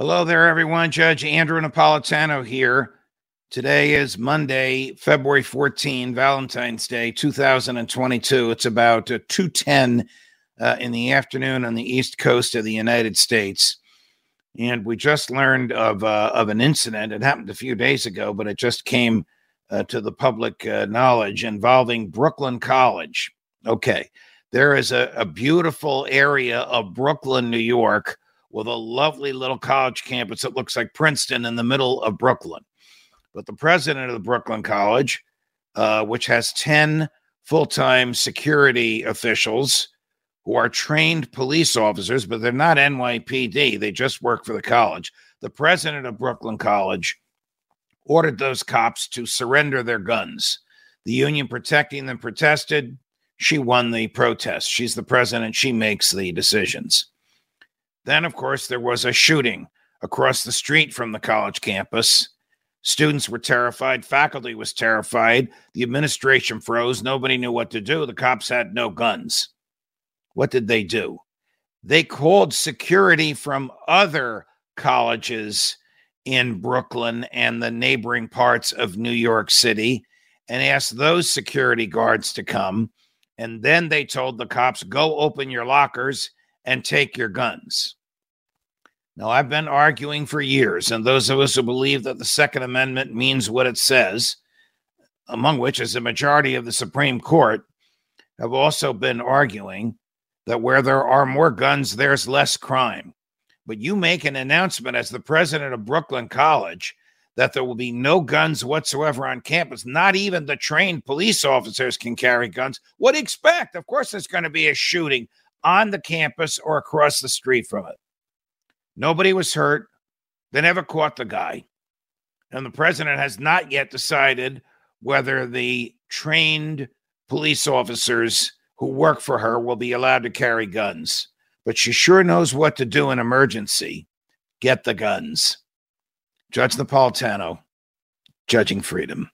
Hello there, everyone. Judge Andrew Napolitano here. Today is Monday, February 14, Valentine's Day, 2022. It's about uh, 210 uh, in the afternoon on the east coast of the United States. And we just learned of, uh, of an incident. It happened a few days ago, but it just came uh, to the public uh, knowledge involving Brooklyn College. Okay. There is a, a beautiful area of Brooklyn, New York with a lovely little college campus that looks like Princeton in the middle of Brooklyn. But the president of the Brooklyn College, uh, which has 10 full time security officials who are trained police officers, but they're not NYPD, they just work for the college. The president of Brooklyn College ordered those cops to surrender their guns. The union protecting them protested. She won the protest. She's the president. She makes the decisions. Then, of course, there was a shooting across the street from the college campus. Students were terrified. Faculty was terrified. The administration froze. Nobody knew what to do. The cops had no guns. What did they do? They called security from other colleges in Brooklyn and the neighboring parts of New York City and asked those security guards to come. And then they told the cops, go open your lockers and take your guns. Now, I've been arguing for years, and those of us who believe that the Second Amendment means what it says, among which is a majority of the Supreme Court, have also been arguing that where there are more guns, there's less crime. But you make an announcement as the president of Brooklyn College that there will be no guns whatsoever on campus. Not even the trained police officers can carry guns. What do you expect? Of course, there's going to be a shooting on the campus or across the street from it. Nobody was hurt. They never caught the guy. And the president has not yet decided whether the trained police officers who work for her will be allowed to carry guns. But she sure knows what to do in emergency get the guns. Judge Napolitano, judging freedom.